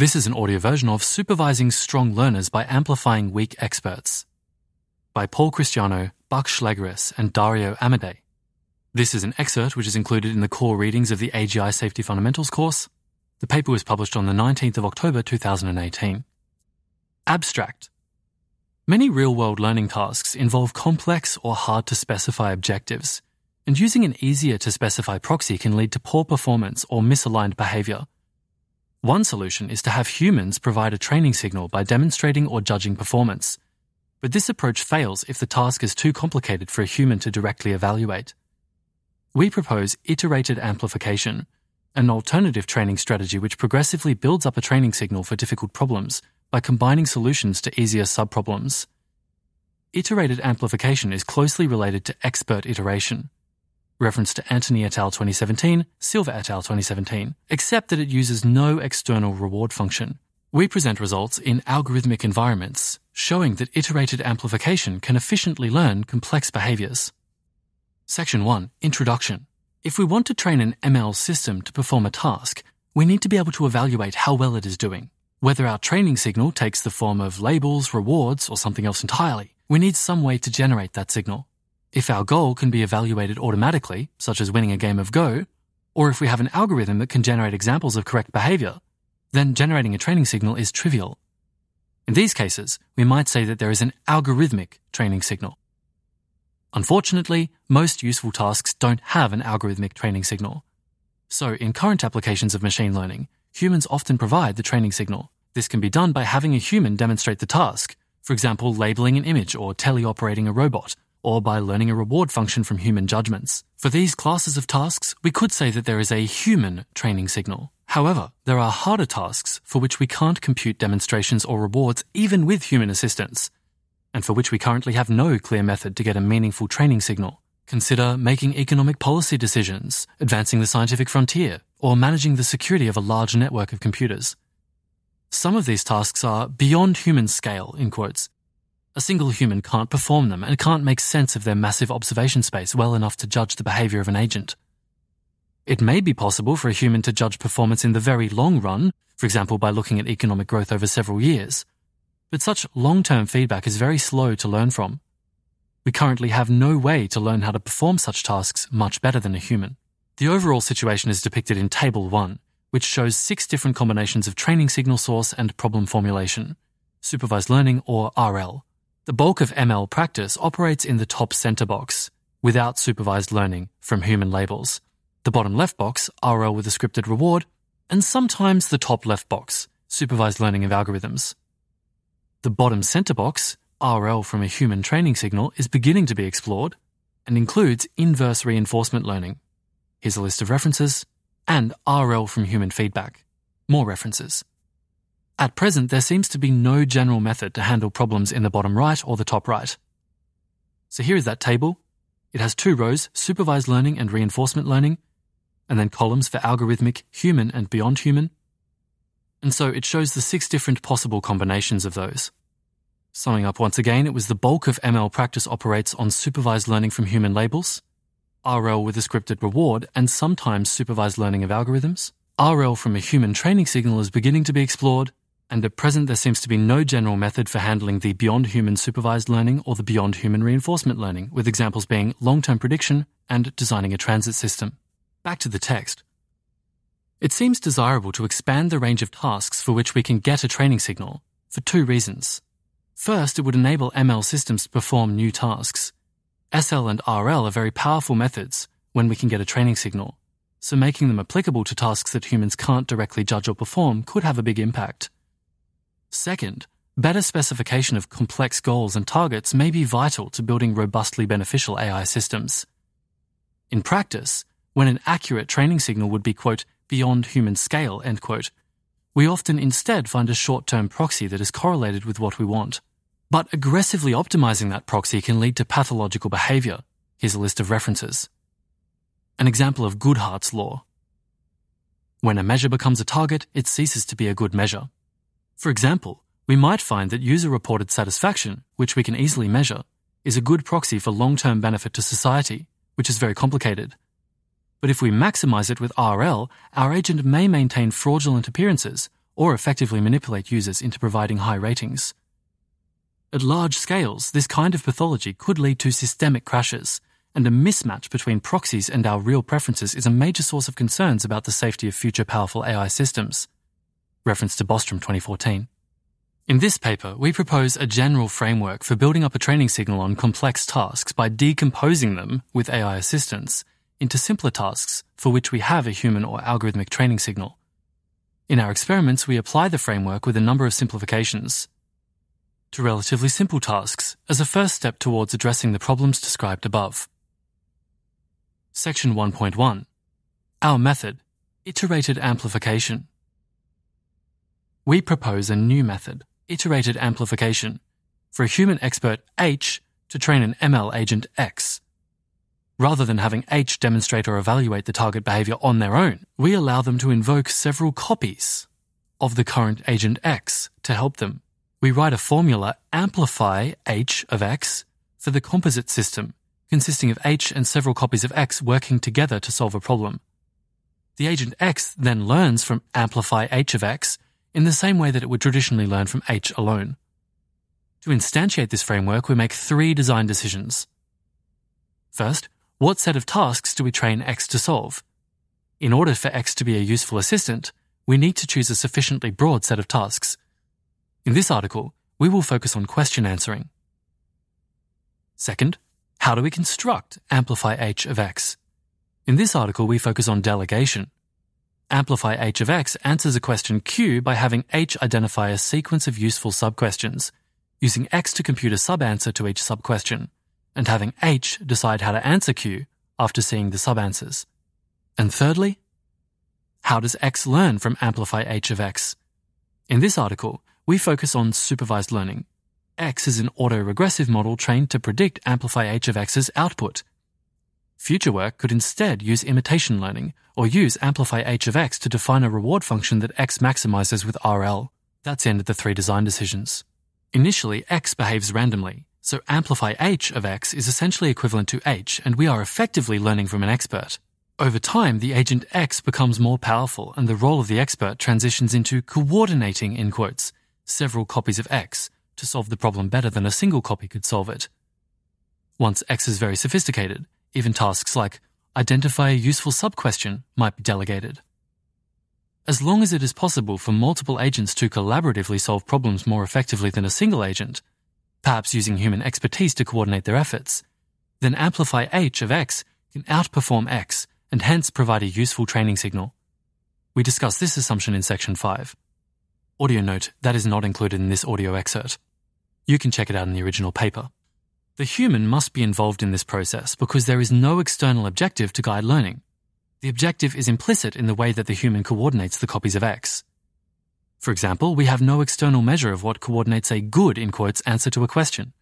This is an audio version of Supervising Strong Learners by Amplifying Weak Experts by Paul Christiano, Buck Shlegeris, and Dario Amodei. This is an excerpt which is included in the core readings of the AGI Safety Fundamentals course. The paper was published on the 19th of October 2018. Abstract. Many real world learning tasks involve complex or hard to specify objectives, and using an easier to specify proxy can lead to poor performance or misaligned behavior. One solution is to have humans provide a training signal by demonstrating or judging performance. But this approach fails if the task is too complicated for a human to directly evaluate. We propose iterated amplification, an alternative training strategy which progressively builds up a training signal for difficult problems by combining solutions to easier subproblems. Iterated amplification is closely related to expert iteration reference to Anthony et al. 2017, Silver et al. 2017, except that it uses no external reward function. We present results in algorithmic environments showing that iterated amplification can efficiently learn complex behaviors. Section 1 Introduction. If we want to train an ML system to perform a task, we need to be able to evaluate how well it is doing. Whether our training signal takes the form of labels, rewards, or something else entirely, we need some way to generate that signal. If our goal can be evaluated automatically, such as winning a game of Go, or if we have an algorithm that can generate examples of correct behavior, then generating a training signal is trivial. In these cases, we might say that there is an algorithmic training signal. Unfortunately, most useful tasks don't have an algorithmic training signal. So, in current applications of machine learning, humans often provide the training signal. This can be done by having a human demonstrate the task, for example, labeling an image or teleoperating a robot, or by learning a reward function from human judgments. For these classes of tasks, we could say that there is a human training signal. However, there are harder tasks for which we can't compute demonstrations or rewards even with human assistance, and for which we currently have no clear method to get a meaningful training signal. Consider making economic policy decisions, advancing the scientific frontier, or managing the security of a large network of computers. Some of these tasks are beyond human scale, in quotes, a single human can't perform them and can't make sense of their massive observation space well enough to judge the behavior of an agent. It may be possible for a human to judge performance in the very long run, for example by looking at economic growth over several years, but such long term feedback is very slow to learn from. We currently have no way to learn how to perform such tasks much better than a human. The overall situation is depicted in Table 1, which shows six different combinations of training signal source and problem formulation, supervised learning or RL. The bulk of ML practice operates in the top center box, without supervised learning from human labels, the bottom left box, RL with a scripted reward, and sometimes the top left box, supervised learning of algorithms. The bottom center box, RL from a human training signal, is beginning to be explored and includes inverse reinforcement learning. Here's a list of references, and RL from human feedback. More references. At present, there seems to be no general method to handle problems in the bottom right or the top right. So here is that table. It has two rows, supervised learning and reinforcement learning, and then columns for algorithmic, human, and beyond human. And so it shows the six different possible combinations of those. Summing up once again, it was the bulk of ML practice operates on supervised learning from human labels, RL with a scripted reward, and sometimes supervised learning of algorithms. RL from a human training signal is beginning to be explored, and at present there seems to be no general method for handling the beyond human supervised learning or the beyond human reinforcement learning, with examples being long term prediction and designing a transit system. Back to the text. It seems desirable to expand the range of tasks for which we can get a training signal for two reasons. First, it would enable ML systems to perform new tasks. SL and RL are very powerful methods when we can get a training signal, so making them applicable to tasks that humans can't directly judge or perform could have a big impact. Second, better specification of complex goals and targets may be vital to building robustly beneficial AI systems. In practice, when an accurate training signal would be, quote, beyond human scale, end quote, we often instead find a short term proxy that is correlated with what we want. But aggressively optimizing that proxy can lead to pathological behavior. Here's a list of references. An example of Goodhart's law. When a measure becomes a target, it ceases to be a good measure. For example, we might find that user reported satisfaction, which we can easily measure, is a good proxy for long term benefit to society, which is very complicated. But if we maximize it with RL, our agent may maintain fraudulent appearances or effectively manipulate users into providing high ratings. At large scales, this kind of pathology could lead to systemic crashes, and a mismatch between proxies and our real preferences is a major source of concerns about the safety of future powerful AI systems. Reference to Bostrom 2014. In this paper, we propose a general framework for building up a training signal on complex tasks by decomposing them with AI assistance into simpler tasks for which we have a human or algorithmic training signal. In our experiments, we apply the framework with a number of simplifications to relatively simple tasks as a first step towards addressing the problems described above. Section 1.1 Our method Iterated Amplification. We propose a new method, iterated amplification, for a human expert H to train an ML agent X. Rather than having H demonstrate or evaluate the target behavior on their own, we allow them to invoke several copies of the current agent X to help them. We write a formula amplify H of X for the composite system consisting of H and several copies of X working together to solve a problem. The agent X then learns from amplify H of X in the same way that it would traditionally learn from H alone. To instantiate this framework, we make three design decisions. First, what set of tasks do we train X to solve? In order for X to be a useful assistant, we need to choose a sufficiently broad set of tasks. In this article, we will focus on question answering. Second, how do we construct amplify h of x? In this article, we focus on delegation. Amplify h of x answers a question q by having h identify a sequence of useful subquestions, using x to compute a subanswer to each subquestion, and having h decide how to answer q after seeing the subanswers. And thirdly, how does x learn from amplify h of x? In this article, we focus on supervised learning, X is an autoregressive model trained to predict amplify h of x's output. Future work could instead use imitation learning or use amplify h of x to define a reward function that x maximizes with RL. That's the end of the three design decisions. Initially, x behaves randomly, so amplify h of x is essentially equivalent to h, and we are effectively learning from an expert. Over time, the agent x becomes more powerful, and the role of the expert transitions into coordinating, in quotes, several copies of x to solve the problem better than a single copy could solve it. Once X is very sophisticated, even tasks like identify a useful subquestion might be delegated. As long as it is possible for multiple agents to collaboratively solve problems more effectively than a single agent, perhaps using human expertise to coordinate their efforts, then amplify H of X can outperform X and hence provide a useful training signal. We discuss this assumption in section 5. Audio note that is not included in this audio excerpt. You can check it out in the original paper. The human must be involved in this process because there is no external objective to guide learning. The objective is implicit in the way that the human coordinates the copies of X. For example, we have no external measure of what coordinates a good, in quotes, answer to a question.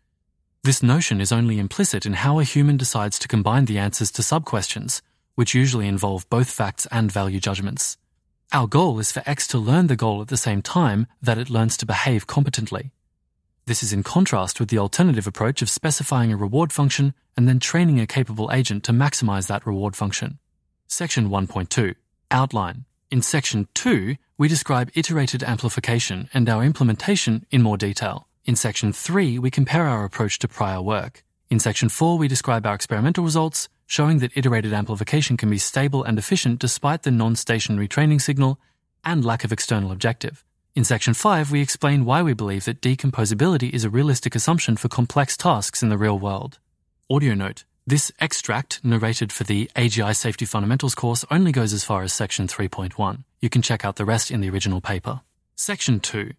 This notion is only implicit in how a human decides to combine the answers to sub-questions, which usually involve both facts and value judgments. Our goal is for X to learn the goal at the same time that it learns to behave competently. This is in contrast with the alternative approach of specifying a reward function and then training a capable agent to maximize that reward function. Section 1.2 Outline. In Section 2, we describe iterated amplification and our implementation in more detail. In Section 3, we compare our approach to prior work. In Section 4, we describe our experimental results, showing that iterated amplification can be stable and efficient despite the non stationary training signal and lack of external objective. In section 5, we explain why we believe that decomposability is a realistic assumption for complex tasks in the real world. Audio note this extract, narrated for the AGI Safety Fundamentals course, only goes as far as section 3.1. You can check out the rest in the original paper. Section 2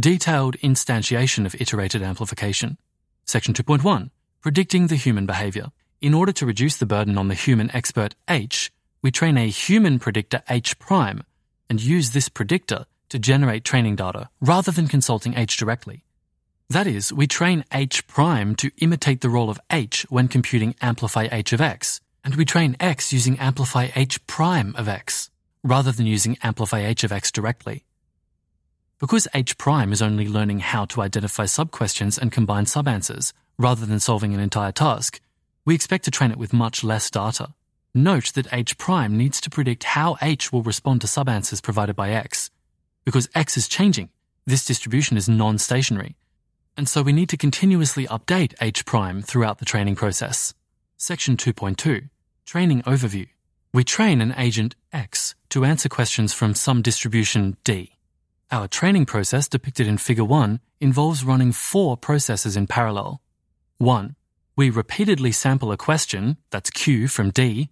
Detailed instantiation of iterated amplification. Section 2.1 Predicting the human behavior. In order to reduce the burden on the human expert H, we train a human predictor H prime and use this predictor to generate training data rather than consulting H directly. That is, we train H prime to imitate the role of H when computing amplify H of X, and we train X using amplify H prime of X, rather than using amplify H of X directly. Because H prime is only learning how to identify subquestions and combine subanswers, rather than solving an entire task, we expect to train it with much less data. Note that H prime needs to predict how H will respond to subanswers provided by X, Because x is changing, this distribution is non-stationary, and so we need to continuously update h prime throughout the training process. Section 2.2 Training Overview. We train an agent X to answer questions from some distribution D. Our training process depicted in Figure 1 involves running four processes in parallel. 1. We repeatedly sample a question, that's Q from D,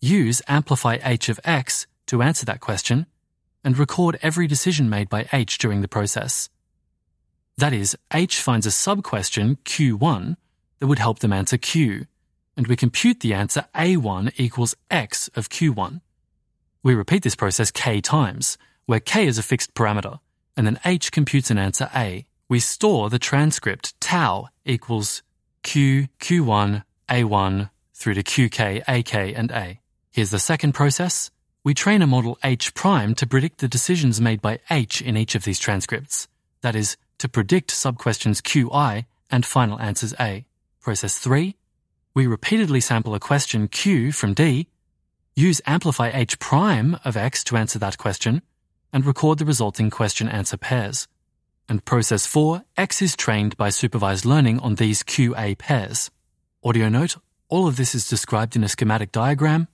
use amplify H of X to answer that question, and record every decision made by H during the process. That is, H finds a sub-question, Q1, that would help them answer Q, and we compute the answer A1 equals X of Q1. We repeat this process K times, where K is a fixed parameter, and then H computes an answer A. We store the transcript tau equals Q, Q1, A1 through to QK, AK, and A. Here's the second process. We train a model H prime to predict the decisions made by H in each of these transcripts. That is, to predict subquestions QI and final answers A. Process 3. We repeatedly sample a question Q from D, use amplify H prime of X to answer that question, and record the resulting question answer pairs. And process 4, X is trained by supervised learning on these QA pairs. Audio note, all of this is described in a schematic diagram.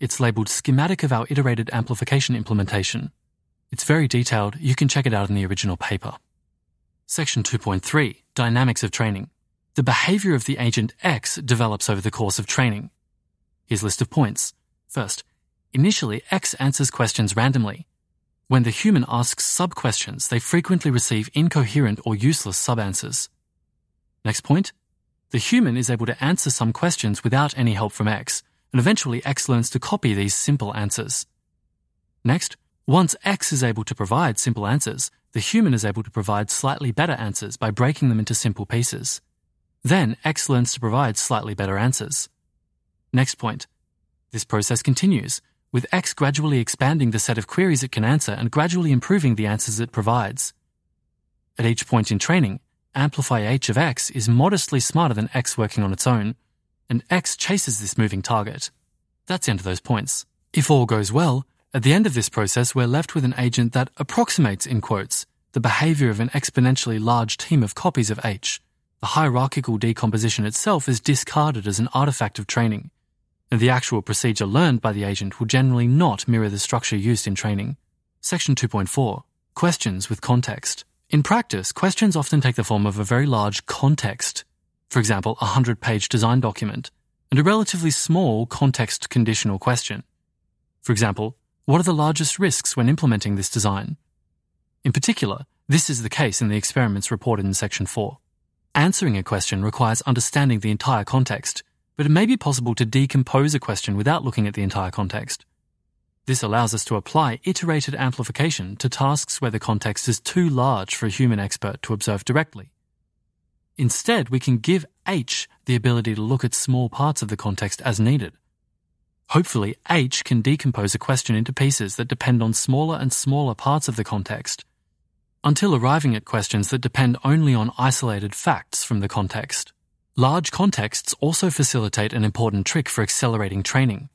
It's labeled Schematic of our Iterated Amplification Implementation. It's very detailed, you can check it out in the original paper. Section 2.3 Dynamics of Training. The behavior of the agent X develops over the course of training. Here's a list of points. First, initially X answers questions randomly, when the human asks sub-questions, they frequently receive incoherent or useless sub-answers. Next point. The human is able to answer some questions without any help from X, and eventually X learns to copy these simple answers. Next, once X is able to provide simple answers, the human is able to provide slightly better answers by breaking them into simple pieces. Then X learns to provide slightly better answers. Next point. This process continues, with X gradually expanding the set of queries it can answer and gradually improving the answers it provides. At each point in training, Amplify H of X is modestly smarter than X working on its own, and X chases this moving target. That's the end of those points. If all goes well, at the end of this process, we're left with an agent that approximates, in quotes, the behavior of an exponentially large team of copies of H. The hierarchical decomposition itself is discarded as an artifact of training and the actual procedure learned by the agent will generally not mirror the structure used in training. Section 2.4 Questions with context. In practice, questions often take the form of a very large context, for example, a 100 page design document, and a relatively small context conditional question. For example, what are the largest risks when implementing this design? In particular, this is the case in the experiments reported in Section 4. Answering a question requires understanding the entire context but it may be possible to decompose a question without looking at the entire context. This allows us to apply iterated amplification to tasks where the context is too large for a human expert to observe directly. Instead, we can give H the ability to look at small parts of the context as needed. Hopefully, H can decompose a question into pieces that depend on smaller and smaller parts of the context, until arriving at questions that depend only on isolated facts from the context. Large contexts also facilitate an important trick for accelerating training.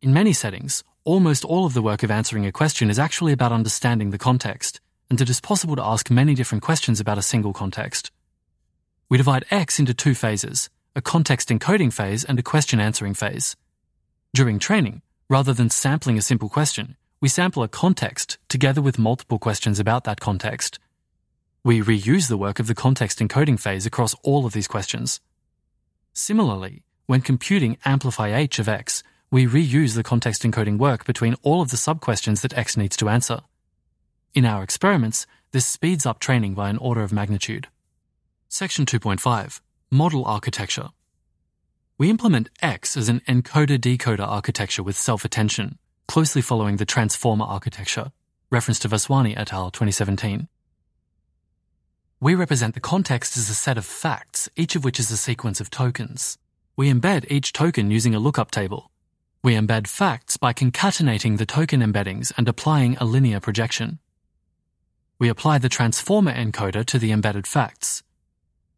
In many settings, almost all of the work of answering a question is actually about understanding the context, and it is possible to ask many different questions about a single context. We divide X into two phases, a context encoding phase and a question answering phase. During training, rather than sampling a simple question, we sample a context together with multiple questions about that context. We reuse the work of the context encoding phase across all of these questions. Similarly, when computing amplify h of x, we reuse the context encoding work between all of the sub-questions that x needs to answer. In our experiments, this speeds up training by an order of magnitude. Section 2.5 Model Architecture We implement X as an encoder-decoder architecture with self-attention, closely following the transformer architecture, reference to Vaswani et al. 2017. We represent the context as a set of facts, each of which is a sequence of tokens. We embed each token using a lookup table. We embed facts by concatenating the token embeddings and applying a linear projection. We apply the transformer encoder to the embedded facts.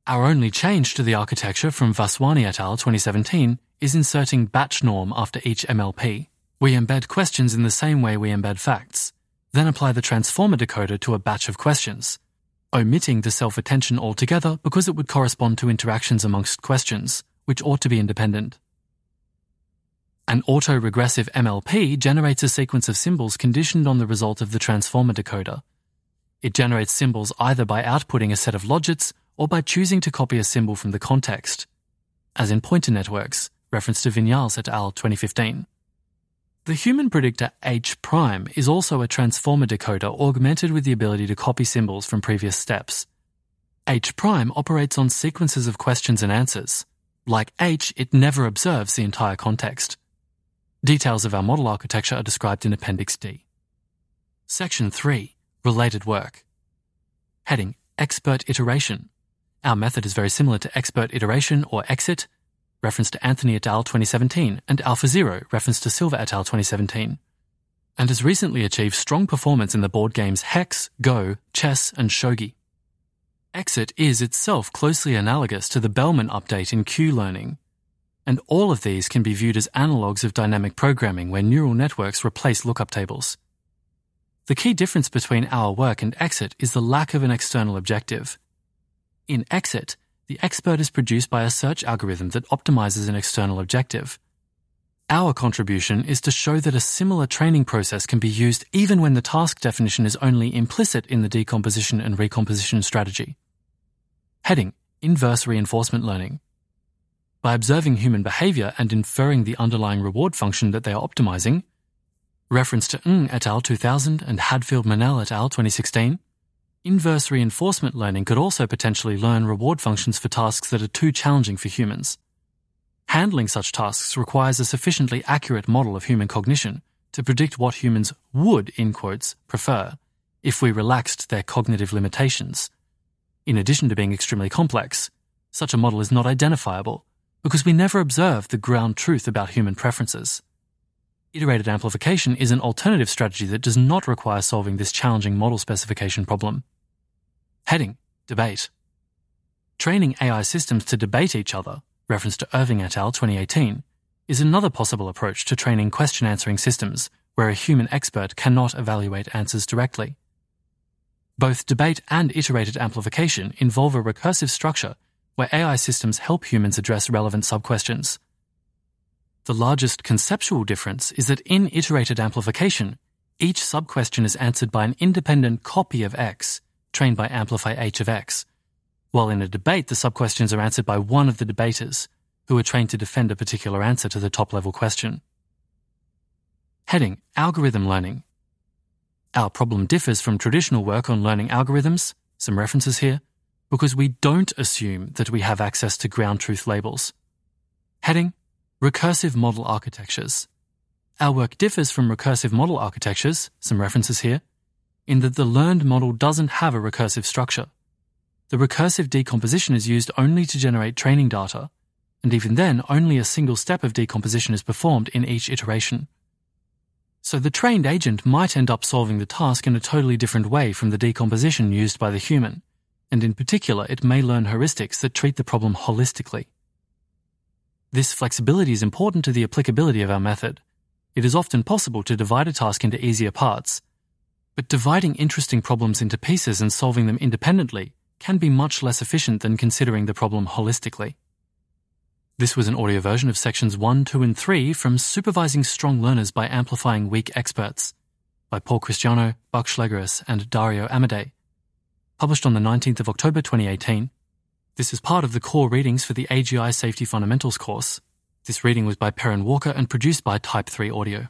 Our only change to the architecture from Vaswani et al. 2017 is inserting batch norm after each MLP. We embed questions in the same way we embed facts. then apply the transformer decoder to a batch of questions, omitting the self-attention altogether because it would correspond to interactions amongst questions, which ought to be independent. An autoregressive MLP generates a sequence of symbols conditioned on the result of the transformer decoder. It generates symbols either by outputting a set of logits or by choosing to copy a symbol from the context, as in pointer networks, reference to Vinyals et al. 2015. The human predictor H prime is also a transformer decoder augmented with the ability to copy symbols from previous steps. H prime operates on sequences of questions and answers. Like H, it never observes the entire context. Details of our model architecture are described in Appendix D. Section 3 Related Work. Heading Expert Iteration. Our method is very similar to Expert Iteration or EXIT, reference to Anthony et al. 2017, and AlphaZero, reference to Silver et al. 2017, and has recently achieved strong performance in the board games Hex, Go, Chess, and Shogi. Exit is itself closely analogous to the Bellman update in Q-learning, and all of these can be viewed as analogues of dynamic programming where neural networks replace lookup tables. The key difference between our work and Exit is the lack of an external objective. In Exit, the expert is produced by a search algorithm that optimizes an external objective. Our contribution is to show that a similar training process can be used even when the task definition is only implicit in the decomposition and recomposition strategy. Heading Inverse Reinforcement Learning by observing human behavior and inferring the underlying reward function that they are optimizing, reference to Ng et al. 2000 and Hadfield Menell et al. 2016, inverse reinforcement learning could also potentially learn reward functions for tasks that are too challenging for humans. Handling such tasks requires a sufficiently accurate model of human cognition to predict what humans would, in quotes, prefer if we relaxed their cognitive limitations. In addition to being extremely complex, such a model is not identifiable because we never observe the ground truth about human preferences. Iterated amplification is an alternative strategy that does not require solving this challenging model specification problem. Heading Debate Training AI systems to debate each other, reference to Irving et al. 2018, is another possible approach to training question answering systems where a human expert cannot evaluate answers directly. Both debate and iterated amplification involve a recursive structure where AI systems help humans address relevant subquestions. The largest conceptual difference is that in iterated amplification, each subquestion is answered by an independent copy of X, trained by Amplify H of X, while in a debate the subquestions are answered by one of the debaters, who are trained to defend a particular answer to the top level question. Heading Algorithm Learning. Our problem differs from traditional work on learning algorithms, some references here, because we don't assume that we have access to ground truth labels. Heading Recursive Model Architectures. Our work differs from recursive model architectures, some references here, in that the learned model doesn't have a recursive structure. The recursive decomposition is used only to generate training data, and even then, only a single step of decomposition is performed in each iteration. So the trained agent might end up solving the task in a totally different way from the decomposition used by the human and in particular, it may learn heuristics that treat the problem holistically. This flexibility is important to the applicability of our method. It is often possible to divide a task into easier parts, but dividing interesting problems into pieces and solving them independently can be much less efficient than considering the problem holistically. This was an audio version of sections 1, 2, and 3 from Supervising Strong Learners by Amplifying Weak Experts by Paul Christiano, Buck Shlegeris, and Dario Amodei published on the 19th of October 2018. This is part of the core readings for the AGI Safety Fundamentals course. This reading was by Perrin Walker and produced by Type 3 Audio.